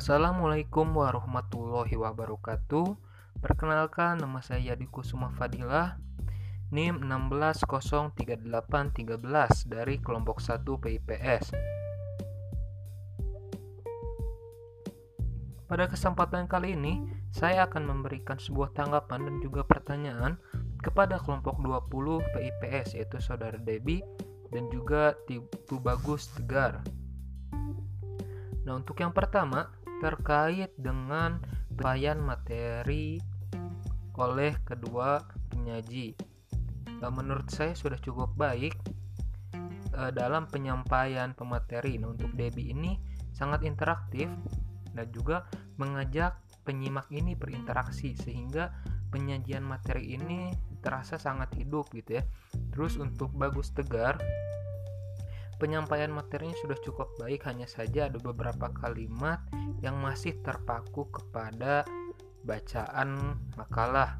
Assalamualaikum warahmatullahi wabarakatuh. Perkenalkan nama saya Yadi Kusuma Fadilah NIM 16038313 dari kelompok 1 PIPS. Pada kesempatan kali ini, saya akan memberikan sebuah tanggapan dan juga pertanyaan kepada kelompok 20 PIPS yaitu Saudara Debi dan juga Tibu Bagus Tegar. Nah, untuk yang pertama terkait dengan penyampaian materi oleh kedua penyaji. Nah, menurut saya sudah cukup baik eh, dalam penyampaian pemateri. Nah, untuk Debi ini sangat interaktif dan juga mengajak penyimak ini berinteraksi sehingga penyajian materi ini terasa sangat hidup gitu ya. Terus untuk Bagus Tegar penyampaian materinya sudah cukup baik hanya saja ada beberapa kalimat yang masih terpaku kepada bacaan makalah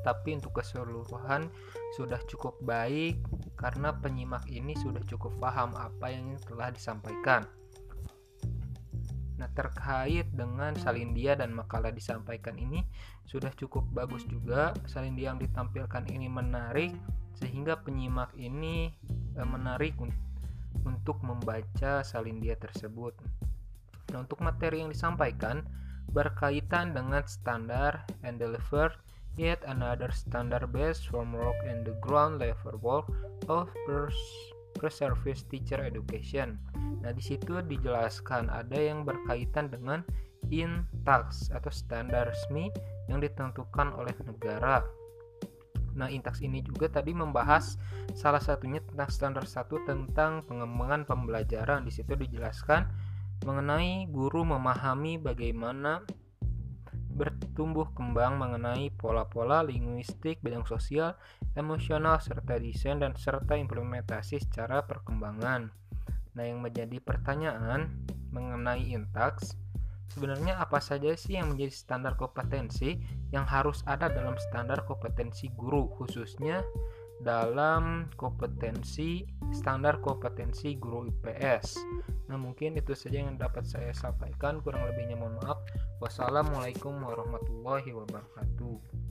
tetapi untuk keseluruhan sudah cukup baik karena penyimak ini sudah cukup paham apa yang telah disampaikan Nah, terkait dengan salindia dan makalah disampaikan ini sudah cukup bagus juga. Salindia yang ditampilkan ini menarik sehingga penyimak ini menarik untuk membaca salindia tersebut. Nah, untuk materi yang disampaikan berkaitan dengan standar and deliver yet another standard based framework and the ground level work of pre-service teacher education. Nah, di situ dijelaskan ada yang berkaitan dengan in tax atau standar resmi yang ditentukan oleh negara Nah, Intax ini juga tadi membahas salah satunya tentang standar satu tentang pengembangan pembelajaran. Di situ dijelaskan mengenai guru memahami bagaimana bertumbuh kembang mengenai pola-pola linguistik, bidang sosial, emosional, serta desain dan serta implementasi secara perkembangan. Nah, yang menjadi pertanyaan mengenai Intax Sebenarnya apa saja sih yang menjadi standar kompetensi yang harus ada dalam standar kompetensi guru khususnya dalam kompetensi standar kompetensi guru IPS. Nah, mungkin itu saja yang dapat saya sampaikan. Kurang lebihnya mohon maaf. Wassalamualaikum warahmatullahi wabarakatuh.